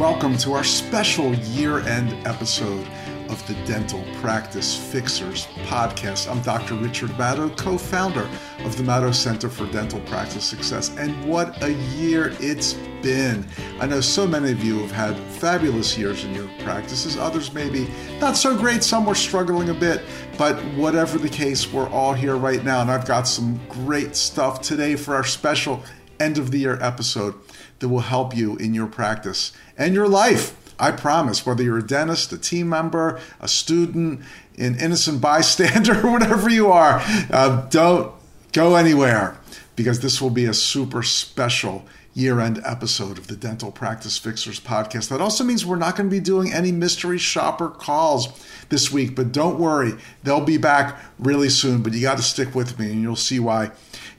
Welcome to our special year end episode of the Dental Practice Fixers podcast. I'm Dr. Richard Madow, co founder of the Madow Center for Dental Practice Success, and what a year it's been. I know so many of you have had fabulous years in your practices, others maybe not so great, some were struggling a bit, but whatever the case, we're all here right now, and I've got some great stuff today for our special end of the year episode that will help you in your practice and your life. I promise, whether you're a dentist, a team member, a student, an innocent bystander, whatever you are, uh, don't go anywhere because this will be a super special year end episode of the Dental Practice Fixers podcast. That also means we're not going to be doing any mystery shopper calls this week, but don't worry, they'll be back really soon. But you got to stick with me and you'll see why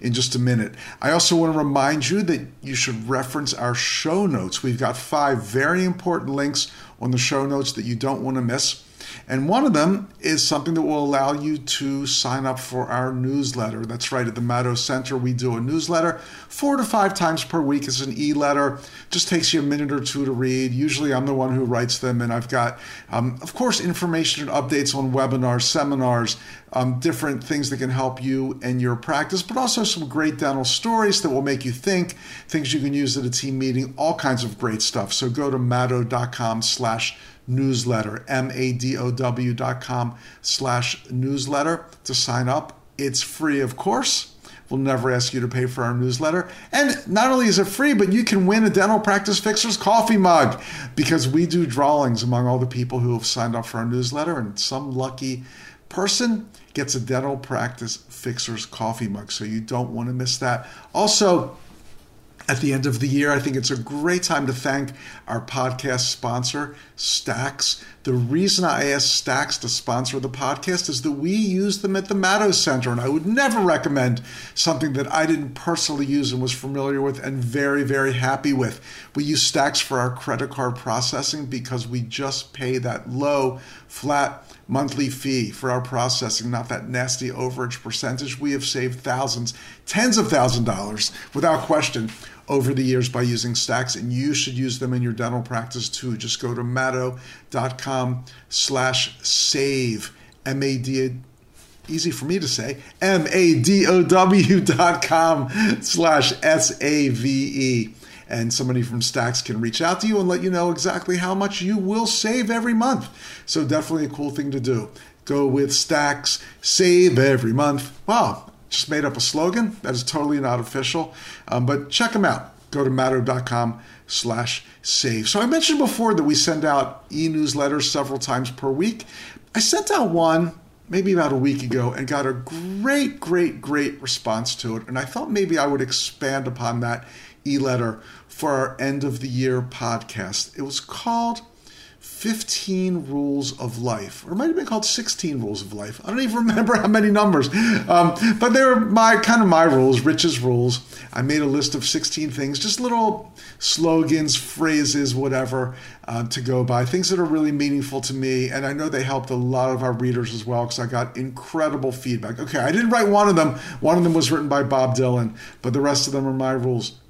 in just a minute. I also want to remind you that you should reference our show notes. We've got five very important links on the show notes that you don't want to miss. And one of them is something that will allow you to sign up for our newsletter. That's right, at the Madow Center, we do a newsletter four to five times per week. It's an e letter, just takes you a minute or two to read. Usually, I'm the one who writes them, and I've got, um, of course, information and updates on webinars, seminars, um, different things that can help you and your practice, but also some great dental stories that will make you think, things you can use at a team meeting, all kinds of great stuff. So go to madow.com slash newsletter, M-A-D-O-W dot com slash newsletter to sign up. It's free, of course. We'll never ask you to pay for our newsletter. And not only is it free, but you can win a Dental Practice Fixers coffee mug because we do drawings among all the people who have signed up for our newsletter, and some lucky person gets a Dental Practice Fixers coffee mug. So you don't want to miss that. Also, at the end of the year. I think it's a great time to thank our podcast sponsor, Stacks. The reason I asked Stacks to sponsor the podcast is that we use them at the Madow Center, and I would never recommend something that I didn't personally use and was familiar with and very, very happy with. We use Stacks for our credit card processing because we just pay that low, flat, monthly fee for our processing, not that nasty overage percentage. We have saved thousands, tens of thousands of dollars without question over the years by using stacks and you should use them in your dental practice too just go to madow.com slash save m-a-d easy for me to say m-a-d-o-w dot com slash s-a-v-e and somebody from Stacks can reach out to you and let you know exactly how much you will save every month. So definitely a cool thing to do. Go with Stacks, save every month. Wow, just made up a slogan that is totally not official, um, but check them out. Go to madow.com slash save. So I mentioned before that we send out e-newsletters several times per week. I sent out one maybe about a week ago and got a great, great, great response to it. And I thought maybe I would expand upon that e-letter for our end of the year podcast. It was called 15 Rules of Life, or it might have been called 16 Rules of Life. I don't even remember how many numbers, um, but they were my kind of my rules, Rich's rules. I made a list of 16 things, just little slogans, phrases, whatever, uh, to go by, things that are really meaningful to me. And I know they helped a lot of our readers as well because I got incredible feedback. Okay, I didn't write one of them, one of them was written by Bob Dylan, but the rest of them are my rules.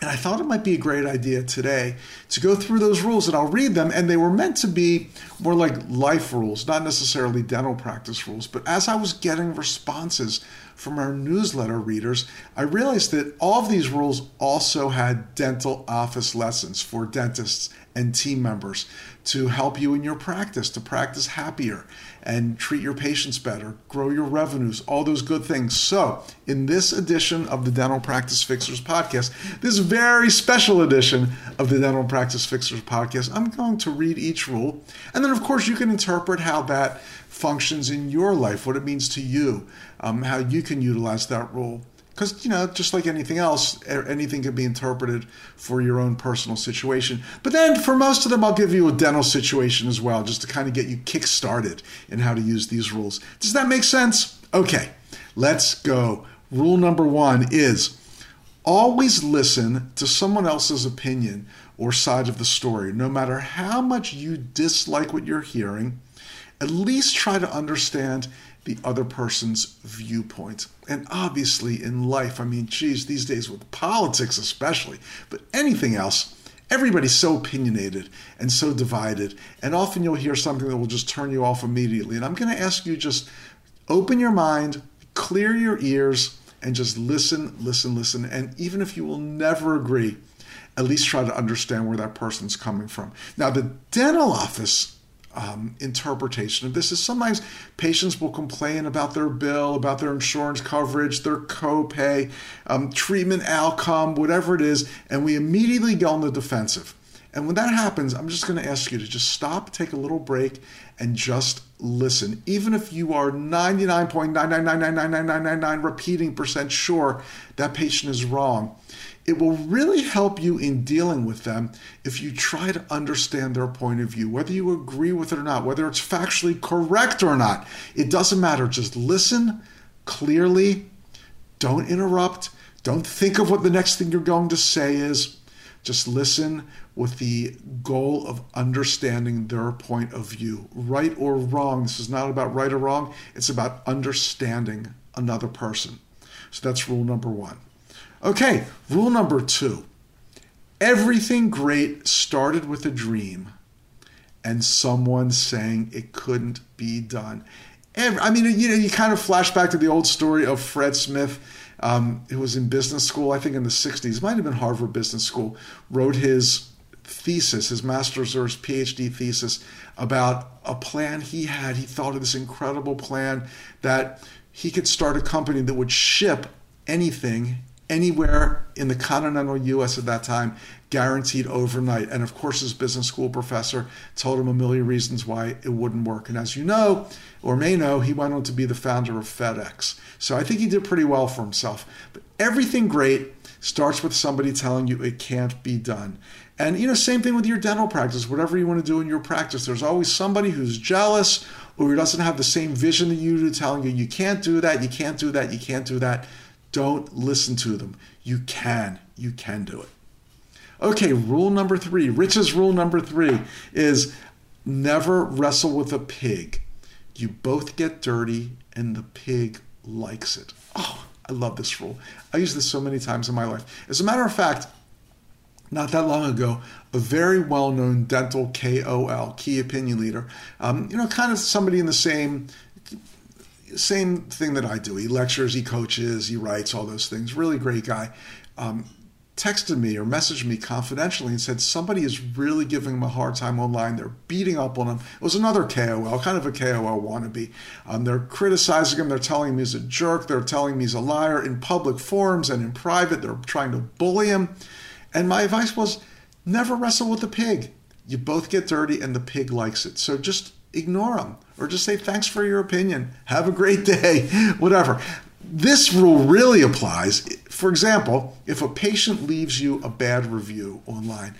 And I thought it might be a great idea today to go through those rules and I'll read them. And they were meant to be more like life rules, not necessarily dental practice rules. But as I was getting responses from our newsletter readers, I realized that all of these rules also had dental office lessons for dentists and team members to help you in your practice, to practice happier and treat your patients better, grow your revenues, all those good things. So, in this edition of the Dental Practice Fixers podcast, this very special edition of the Dental Practice Fixers podcast, I'm going to read each rule. And then, of course, you can interpret how that functions in your life, what it means to you, um, how you can utilize that rule because you know just like anything else anything can be interpreted for your own personal situation. But then for most of them i'll give you a dental situation as well just to kind of get you kick started in how to use these rules. Does that make sense? Okay let's go. Rule number one is always listen to someone else's opinion or side of the story no matter how much you dislike what you're hearing at least try to understand the other person's viewpoint. And obviously, in life, I mean, geez, these days with politics especially, but anything else, everybody's so opinionated and so divided. And often you'll hear something that will just turn you off immediately. And I'm going to ask you just open your mind, clear your ears, and just listen, listen, listen. And even if you will never agree, at least try to understand where that person's coming from. Now, the dental office um, interpretation of this is sometimes patients will complain about their bill, about their insurance coverage, their copay, um, treatment outcome, whatever it is, and we immediately go on the defensive. And when that happens, I'm just going to ask you to just stop, take a little break, and just listen. Even if you are 99.9999999 repeating percent sure that patient is wrong, it will really help you in dealing with them if you try to understand their point of view, whether you agree with it or not, whether it's factually correct or not. It doesn't matter. Just listen clearly. Don't interrupt. Don't think of what the next thing you're going to say is. Just listen with the goal of understanding their point of view. Right or wrong. This is not about right or wrong, it's about understanding another person. So that's rule number one. Okay, rule number two everything great started with a dream and someone saying it couldn't be done. Every, I mean, you know, you kind of flash back to the old story of Fred Smith, um, who was in business school, I think in the 60s, might have been Harvard Business School, wrote his thesis, his master's or his PhD thesis about a plan he had. He thought of this incredible plan that he could start a company that would ship anything anywhere in the continental US at that time, guaranteed overnight. And of course, his business school professor told him a million reasons why it wouldn't work. And as you know, or may know, he went on to be the founder of FedEx. So I think he did pretty well for himself. But everything great starts with somebody telling you it can't be done. And you know, same thing with your dental practice, whatever you want to do in your practice, there's always somebody who's jealous or who doesn't have the same vision that you do, telling you you can't do that, you can't do that, you can't do that. Don't listen to them. You can. You can do it. Okay, rule number three, Rich's rule number three is never wrestle with a pig. You both get dirty and the pig likes it. Oh, I love this rule. I use this so many times in my life. As a matter of fact, not that long ago, a very well known dental KOL, key opinion leader, um, you know, kind of somebody in the same same thing that I do. He lectures, he coaches, he writes, all those things. Really great guy. Um, texted me or messaged me confidentially and said somebody is really giving him a hard time online. They're beating up on him. It was another KOL, kind of a KOL wannabe. Um, they're criticizing him. They're telling him he's a jerk. They're telling him he's a liar in public forums and in private. They're trying to bully him. And my advice was never wrestle with the pig. You both get dirty and the pig likes it. So just ignore them or just say thanks for your opinion. Have a great day, whatever. This rule really applies. For example, if a patient leaves you a bad review online,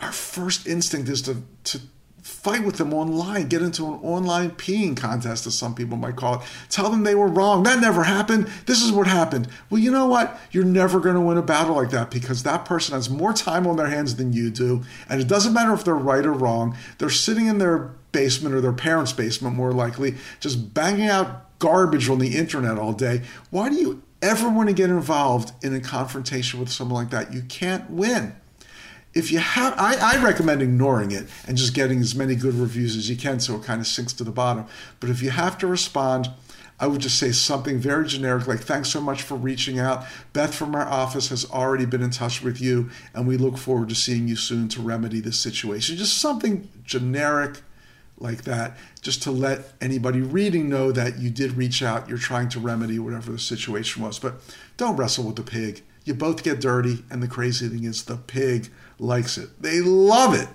our first instinct is to, to fight with them online, get into an online peeing contest, as some people might call it. Tell them they were wrong. That never happened. This is what happened. Well, you know what? You're never going to win a battle like that because that person has more time on their hands than you do. And it doesn't matter if they're right or wrong. They're sitting in their basement or their parents' basement, more likely, just banging out garbage on the internet all day. Why do you ever want to get involved in a confrontation with someone like that? You can't win. If you have, I, I recommend ignoring it and just getting as many good reviews as you can so it kind of sinks to the bottom. But if you have to respond, I would just say something very generic like, thanks so much for reaching out. Beth from our office has already been in touch with you, and we look forward to seeing you soon to remedy this situation. Just something generic like that, just to let anybody reading know that you did reach out, you're trying to remedy whatever the situation was. But don't wrestle with the pig. You both get dirty, and the crazy thing is the pig likes it. They love it.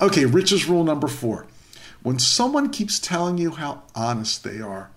Okay, Rich's rule number four. When someone keeps telling you how honest they are,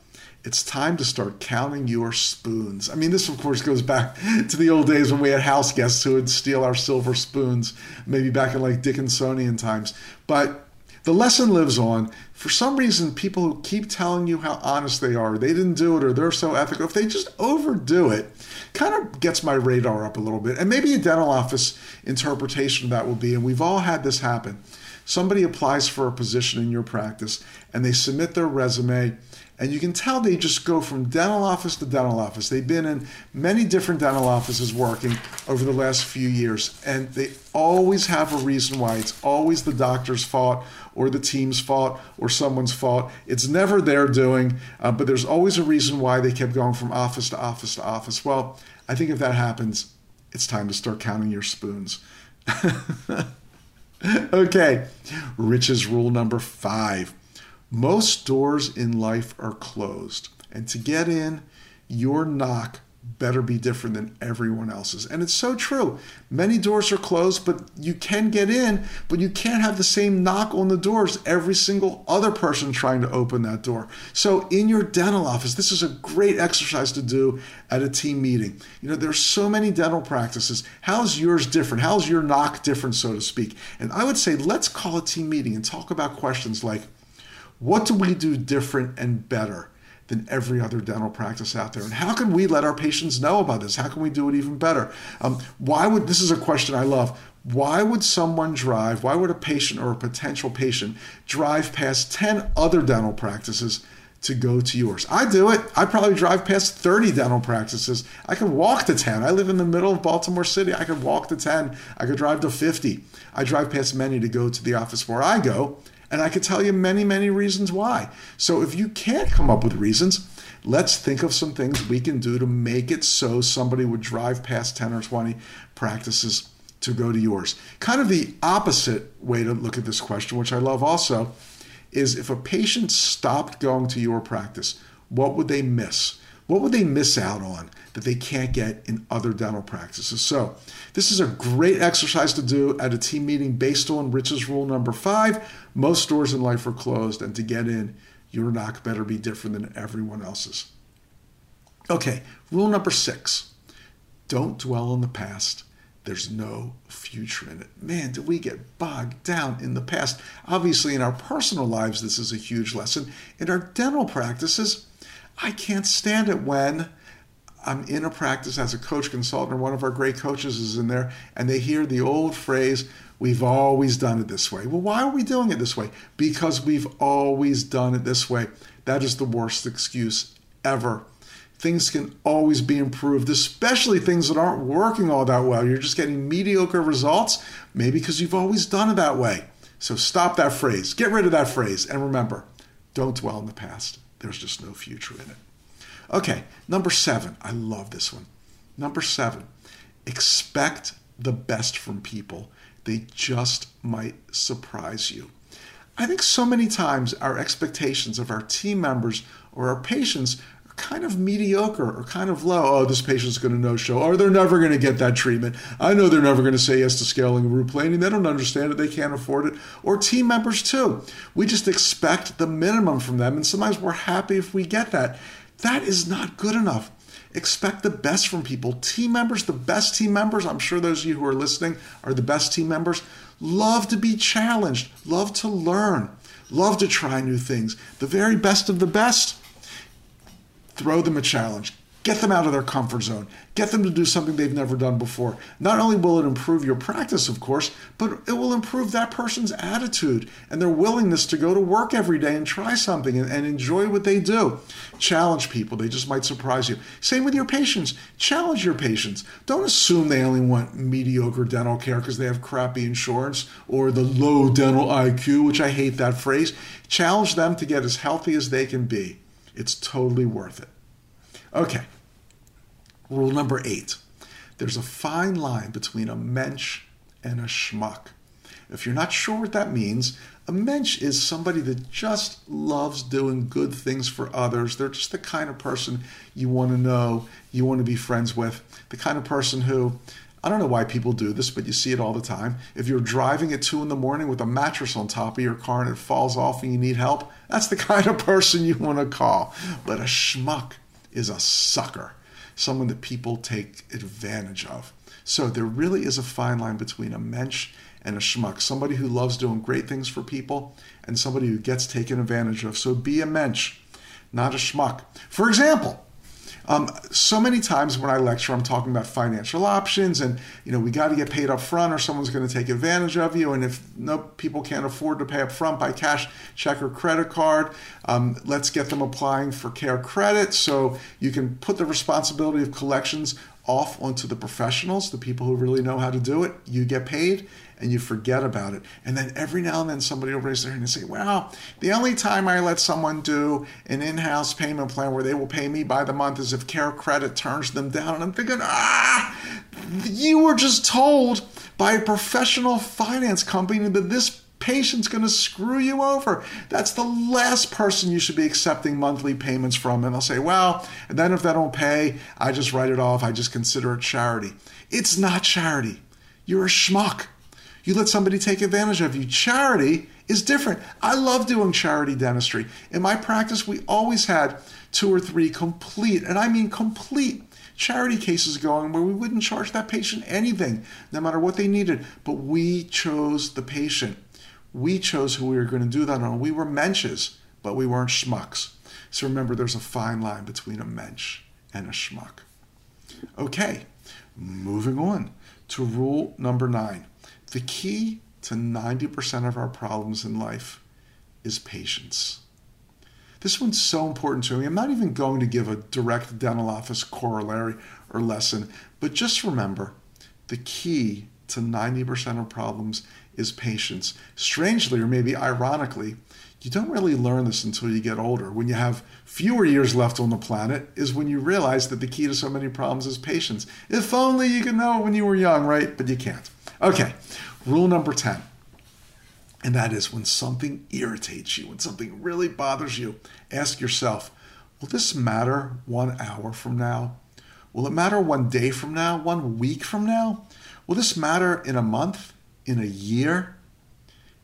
it's time to start counting your spoons. I mean, this, of course, goes back to the old days when we had house guests who would steal our silver spoons, maybe back in like Dickinsonian times. But the lesson lives on. For some reason, people who keep telling you how honest they are, they didn't do it or they're so ethical, if they just overdo it, kind of gets my radar up a little bit. And maybe a dental office interpretation of that will be, and we've all had this happen. Somebody applies for a position in your practice and they submit their resume and you can tell they just go from dental office to dental office. They've been in many different dental offices working over the last few years, and they always have a reason why. It's always the doctor's fault or the team's fault or someone's fault. It's never their doing, uh, but there's always a reason why they kept going from office to office to office. Well, I think if that happens, it's time to start counting your spoons. okay, Rich's rule number five most doors in life are closed, and to get in, your knock better be different than everyone else's. And it's so true. Many doors are closed, but you can get in, but you can't have the same knock on the doors every single other person trying to open that door. So in your dental office, this is a great exercise to do at a team meeting. You know, there's so many dental practices. How's yours different? How's your knock different, so to speak? And I would say let's call a team meeting and talk about questions like what do we do different and better than every other dental practice out there? And how can we let our patients know about this? How can we do it even better? Um, why would this is a question I love. Why would someone drive? Why would a patient or a potential patient drive past 10 other dental practices to go to yours? I do it. I probably drive past 30 dental practices. I could walk to 10. I live in the middle of Baltimore City. I could walk to 10. I could drive to 50. I drive past many to go to the office where I go and I could tell you many, many reasons why. So if you can't come up with reasons, let's think of some things we can do to make it so somebody would drive past 10 or 20 practices to go to yours. Kind of the opposite way to look at this question, which I love also, is if a patient stopped going to your practice, what would they miss? What would they miss out on that they can't get in other dental practices? So, this is a great exercise to do at a team meeting based on Rich's rule number five. Most doors in life are closed, and to get in, your knock better be different than everyone else's. Okay, rule number six don't dwell on the past. There's no future in it. Man, do we get bogged down in the past? Obviously, in our personal lives, this is a huge lesson. In our dental practices, I can't stand it when I'm in a practice as a coach consultant, or one of our great coaches is in there, and they hear the old phrase, We've always done it this way. Well, why are we doing it this way? Because we've always done it this way. That is the worst excuse ever. Things can always be improved, especially things that aren't working all that well. You're just getting mediocre results, maybe because you've always done it that way. So stop that phrase. Get rid of that phrase. And remember, don't dwell in the past. There's just no future in it. Okay, number seven. I love this one. Number seven, expect the best from people. They just might surprise you. I think so many times our expectations of our team members or our patients kind of mediocre or kind of low. Oh, this patient's going to no show, or they're never going to get that treatment. I know they're never going to say yes to scaling and root planing. They don't understand it. They can't afford it. Or team members too. We just expect the minimum from them, and sometimes we're happy if we get that. That is not good enough. Expect the best from people. Team members, the best team members, I'm sure those of you who are listening are the best team members, love to be challenged, love to learn, love to try new things. The very best of the best throw them a challenge. Get them out of their comfort zone. Get them to do something they've never done before. Not only will it improve your practice, of course, but it will improve that person's attitude and their willingness to go to work every day and try something and, and enjoy what they do. Challenge people, they just might surprise you. Same with your patients. Challenge your patients. Don't assume they only want mediocre dental care because they have crappy insurance or the low dental IQ, which I hate that phrase. Challenge them to get as healthy as they can be. It's totally worth it. Okay, rule number eight there's a fine line between a mensch and a schmuck. If you're not sure what that means, a mensch is somebody that just loves doing good things for others. They're just the kind of person you want to know, you want to be friends with, the kind of person who I don't know why people do this, but you see it all the time. If you're driving at two in the morning with a mattress on top of your car and it falls off and you need help, that's the kind of person you want to call. But a schmuck is a sucker, someone that people take advantage of. So there really is a fine line between a mensch and a schmuck, somebody who loves doing great things for people and somebody who gets taken advantage of. So be a mensch, not a schmuck. For example, um, so many times when I lecture, I'm talking about financial options, and you know we got to get paid up front, or someone's going to take advantage of you. And if no people can't afford to pay up front by cash, check, or credit card, um, let's get them applying for care credit, so you can put the responsibility of collections off onto the professionals, the people who really know how to do it. You get paid, and you forget about it. And then every now and then somebody will raise their hand and say, Well, the only time I let someone do an in house payment plan where they will pay me by the month is if Care Credit turns them down. And I'm thinking, Ah, you were just told by a professional finance company that this patient's going to screw you over. That's the last person you should be accepting monthly payments from. And they'll say, well, and then if they don't pay, I just write it off. I just consider it charity. It's not charity. You're a schmuck. You let somebody take advantage of you. Charity is different. I love doing charity dentistry. In my practice, we always had two or three complete, and I mean complete, charity cases going where we wouldn't charge that patient anything, no matter what they needed. But we chose the patient. We chose who we were going to do that on. We were mensches, but we weren't schmucks. So remember, there's a fine line between a mensch and a schmuck. Okay, moving on to rule number nine. The key to 90% of our problems in life is patience. This one's so important to me. I'm not even going to give a direct dental office corollary or lesson, but just remember the key to 90% of problems is patience. Strangely, or maybe ironically, you don't really learn this until you get older. When you have fewer years left on the planet, is when you realize that the key to so many problems is patience. If only you could know it when you were young, right? But you can't. Okay, rule number 10. And that is when something irritates you, when something really bothers you, ask yourself, will this matter one hour from now? Will it matter one day from now, one week from now? Will this matter in a month, in a year?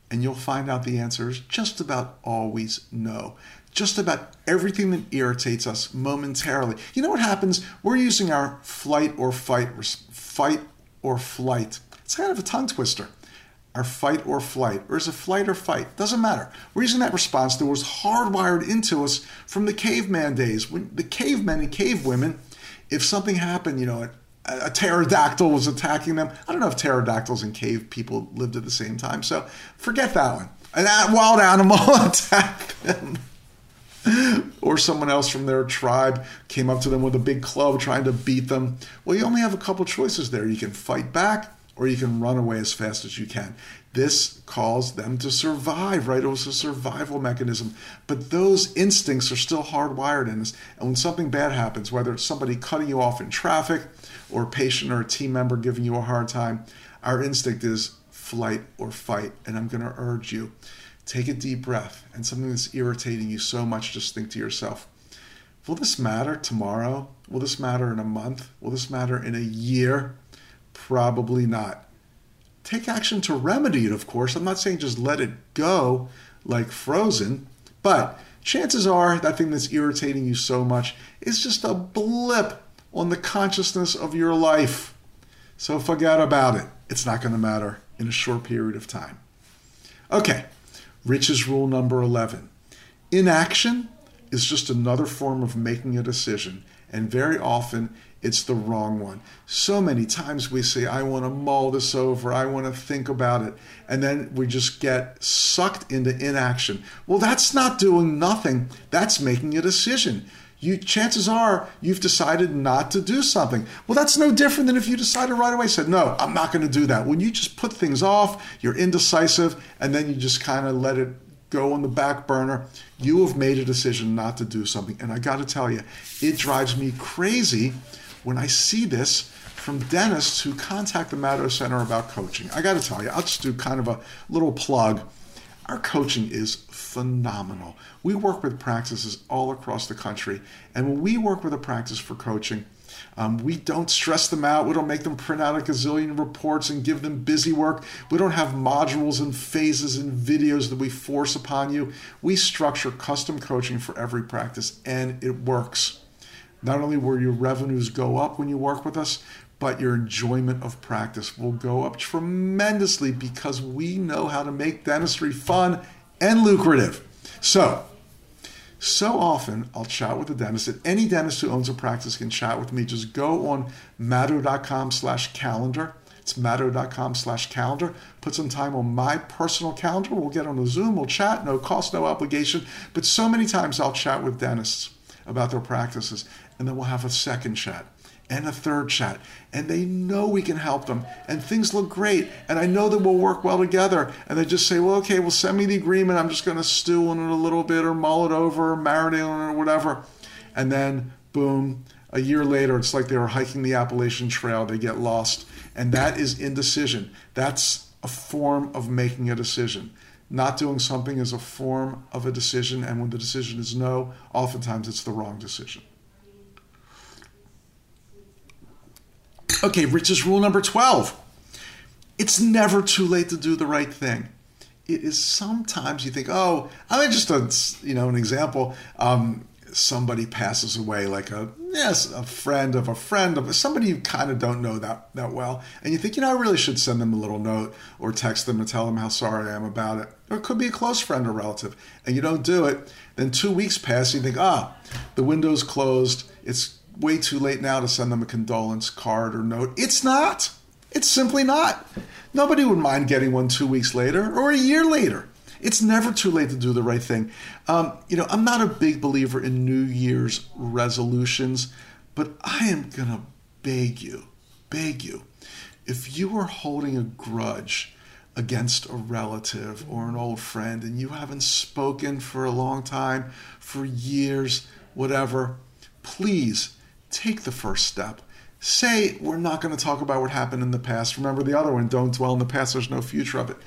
And you'll find out the answer is just about always no. Just about everything that irritates us momentarily. You know what happens? We're using our flight or fight, fight or flight it's kind of a tongue twister. Our fight or flight, or is it flight or fight? Doesn't matter. We're using that response that was hardwired into us from the caveman days. When the cavemen and cave women, if something happened, you know, a, pterodactyl was attacking them. I don't know if pterodactyls and cave people lived at the same time, so forget that one. And that wild animal attacked them. or someone else from their tribe came up to them with a big club trying to beat them. Well, you only have a couple choices there. You can fight back or you can run away as fast as you can. This calls them to survive, right? It was a survival mechanism. But those instincts are still hardwired in us. And when something bad happens, whether it's somebody cutting you off in traffic or a patient or a team member giving you a hard time, our instinct is flight or fight. And I'm going to urge you take a deep breath and something that's irritating you so much, just think to yourself, will this matter tomorrow? Will this matter in a month? Will this matter in a year? Probably not. Take action to remedy it, of course. I'm not saying just let it go like frozen, but chances are that thing that's irritating you so much is just a blip on the consciousness of your life. So forget about it. It's not going to matter in a short period of time. Okay, Rich's rule number 11 inaction is just another form of making a decision, and very often it's the wrong one. So many times we say, I want to mull this over, I want to think about it, and then we just get sucked into inaction. Well, that's not doing nothing, that's making a decision. You chances are you've decided not to do something. Well, that's no different than if you decided right away, said, No, I'm not going to do that. When you just put things off, you're indecisive, and then you just kind of let it go on the back burner. You have made a decision not to do something. And I got to tell you, it drives me crazy when I see this from dentists who contact the Madow Center about coaching. I got to tell you, I'll just do kind of a little plug. Our coaching is phenomenal. We work with practices all across the country, and when we work with a practice for coaching, Um, we don't stress them out. We don't make them print out a gazillion reports and give them busy work. We don't have modules and phases and videos that we force upon you. We structure custom coaching for every practice, and it works. Not only will your revenues go up when you work with us, but your enjoyment of practice will go up tremendously because we know how to make dentistry fun and lucrative. So, so often I'll chat with a dentist, and any dentist who owns a practice can chat with me. Just go on madow.com slash calendar. It's madow.com slash calendar. Put some time on my personal calendar. We'll get on a Zoom, we'll chat, no cost, no obligation. But so many times I'll chat with dentists about their practices, and then we'll have a second chat and a third chat. And they know we can help them. And things look great. And I know that we'll work well together. And they just say, well, okay, well, send me the agreement. I'm just going to stew on it a little bit or mull it over or marinate on it or whatever. And then, boom, a year later, it's like they were hiking the Appalachian Trail. They get lost. And that is indecision. That's a form of making a decision. Not doing something is a form of a decision. And when the decision is no, oftentimes it's the wrong decision. Okay, Rich's rule number 12. It's never too late to do the right thing. It is sometimes you think, oh, I mean, just a, you know, an example. Um, somebody passes away, like a yes, a friend of a friend of somebody you kind of don't know that that well, and you think, you know, I really should send them a little note or text them and tell them how sorry I am about it. Or it could be a close friend or relative, and you don't do it. Then two weeks pass, you think, ah, the window's closed. It's way too late now to send them a condolence card or note. It's not. It's simply not. Nobody would mind getting one two weeks later or a year later. It's never too late to do the right thing. Um, you know, I'm not a big believer in New Year's resolutions, but I am going to beg you, beg you, if you are holding a grudge against a relative or an old friend and you haven't spoken for a long time, for years, whatever, please take the first step. Say, we're not going to talk about what happened in the past. Remember the other one, don't dwell in the past, there's no future of it.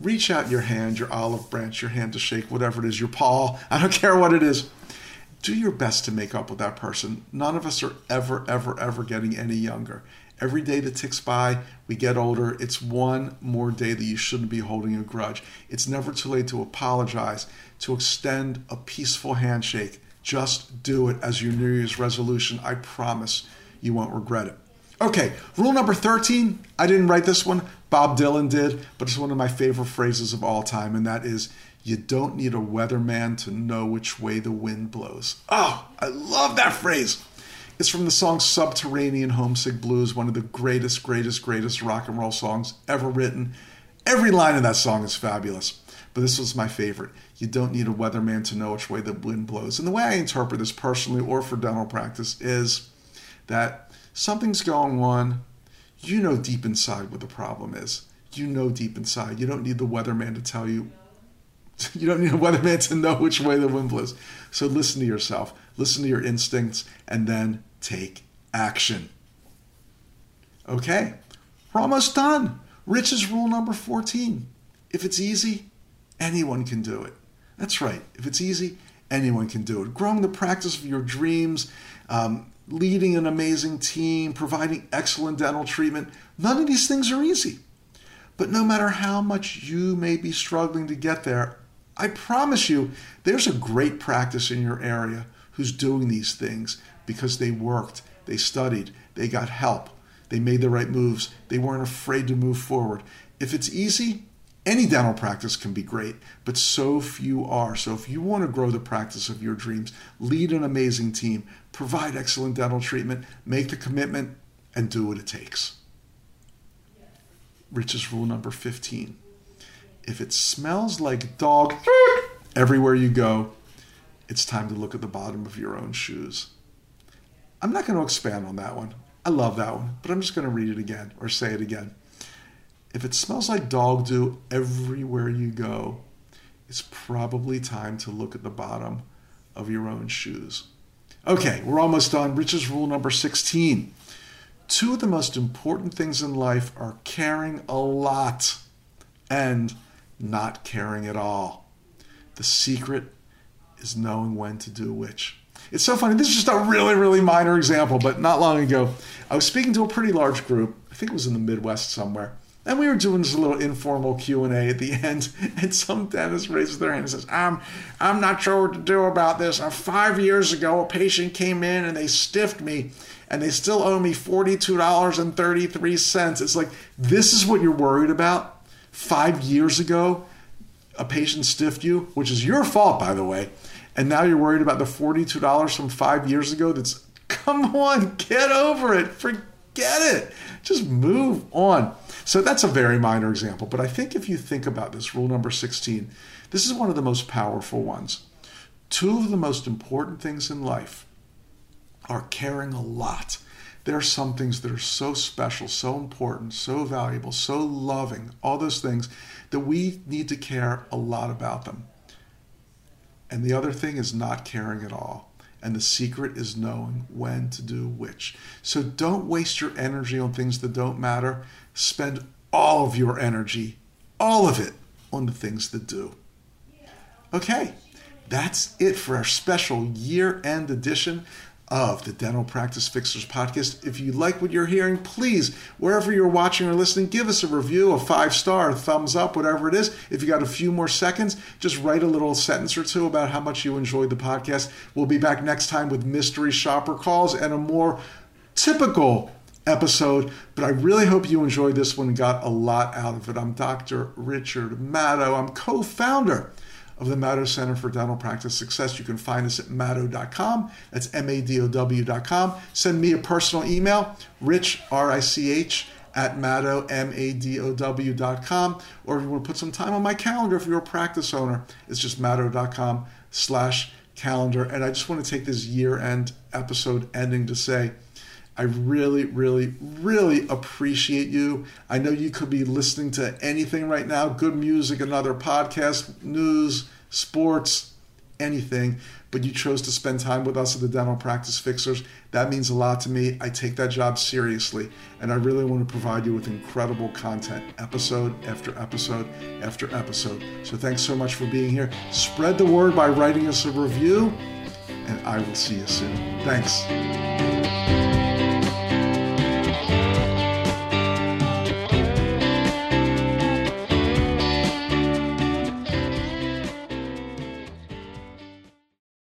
Reach out your hand, your olive branch, your hand to shake, whatever it is, your paw, I don't care what it is. Do your best to make up with that person. None of us are ever, ever, ever getting any younger. Every day that ticks by, we get older. It's one more day that you shouldn't be holding a grudge. It's never too late to apologize, to extend a peaceful handshake, just do it as your New Year's resolution. I promise you won't regret it. Okay, rule number 13. I didn't write this one, Bob Dylan did, but it's one of my favorite phrases of all time, and that is you don't need a weatherman to know which way the wind blows. Oh, I love that phrase. It's from the song Subterranean Homesick Blues, one of the greatest, greatest, greatest rock and roll songs ever written. Every line of that song is fabulous, but this was my favorite. You don't need a weatherman to know which way the wind blows. And the way I interpret this personally or for dental practice is that something's going on. You know deep inside what the problem is. You know deep inside. You don't need the weatherman to tell you. You don't need a weatherman to know which way the wind blows. So listen to yourself, listen to your instincts, and then take action. Okay, we're almost done. Rich's rule number 14. If it's easy, anyone can do it. That's right. If it's easy, anyone can do it. Growing the practice of your dreams, um, leading an amazing team, providing excellent dental treatment, none of these things are easy. But no matter how much you may be struggling to get there, I promise you there's a great practice in your area who's doing these things because they worked, they studied, they got help, they made the right moves, they weren't afraid to move forward. If it's easy, any dental practice can be great, but so few are. So if you want to grow the practice of your dreams, lead an amazing team, provide excellent dental treatment, make the commitment, and do what it takes. Rich's rule number 15. If it smells like dog everywhere you go, it's time to look at the bottom of your own shoes. I'm not going to expand on that one. I love that one, but I'm just going to read it again or say it again. If it smells like dog do everywhere you go, it's probably time to look at the bottom of your own shoes. Okay, we're almost done. Rich's rule number 16. Two of the most important things in life are caring a lot and not caring at all. The secret is knowing when to do which. It's so funny. This is just a really, really minor example, but not long ago, I was speaking to a pretty large group. I think it was in the Midwest somewhere. And we were doing this little informal Q&A at the end, and some dentist raises their hand and says, I'm, I'm not sure what to do about this. Uh, five years ago, a patient came in and they stiffed me, and they still owe me $42.33. It's like, this is what you're worried about? Five years ago, a patient stiffed you, which is your fault, by the way, and now you're worried about the $42 from five years ago that's, come on, get over it, forget it, just move on. So that's a very minor example, but I think if you think about this, rule number 16, this is one of the most powerful ones. Two of the most important things in life are caring a lot. There are some things that are so special, so important, so valuable, so loving, all those things that we need to care a lot about them. And the other thing is not caring at all. And the secret is knowing when to do which. So don't waste your energy on things that don't matter. Spend all of your energy, all of it, on the things that do. Okay, that's it for our special year end edition of the Dental Practice Fixers podcast. If you like what you're hearing, please, wherever you're watching or listening, give us a review, a five star, a thumbs up, whatever it is. If you got a few more seconds, just write a little sentence or two about how much you enjoyed the podcast. We'll be back next time with mystery shopper calls and a more typical episode, but I really hope you enjoyed this one and got a lot out of it. I'm Dr. Richard Madow. I'm co founder of the Madow Center for Dental Practice Success. You can find us at madow.com. That's M A D O W.com. Send me a personal email, rich, R I C H, at Madow, M A D O W.com. Or if you want to put some time on my calendar, if you're a practice owner, it's just madow.com slash calendar. And I just want to take this year end episode ending to say, I really, really, really appreciate you. I know you could be listening to anything right now good music, another podcast, news, sports, anything, but you chose to spend time with us at the Dental Practice Fixers. That means a lot to me. I take that job seriously, and I really want to provide you with incredible content, episode after episode after episode. So thanks so much for being here. Spread the word by writing us a review, and I will see you soon. Thanks.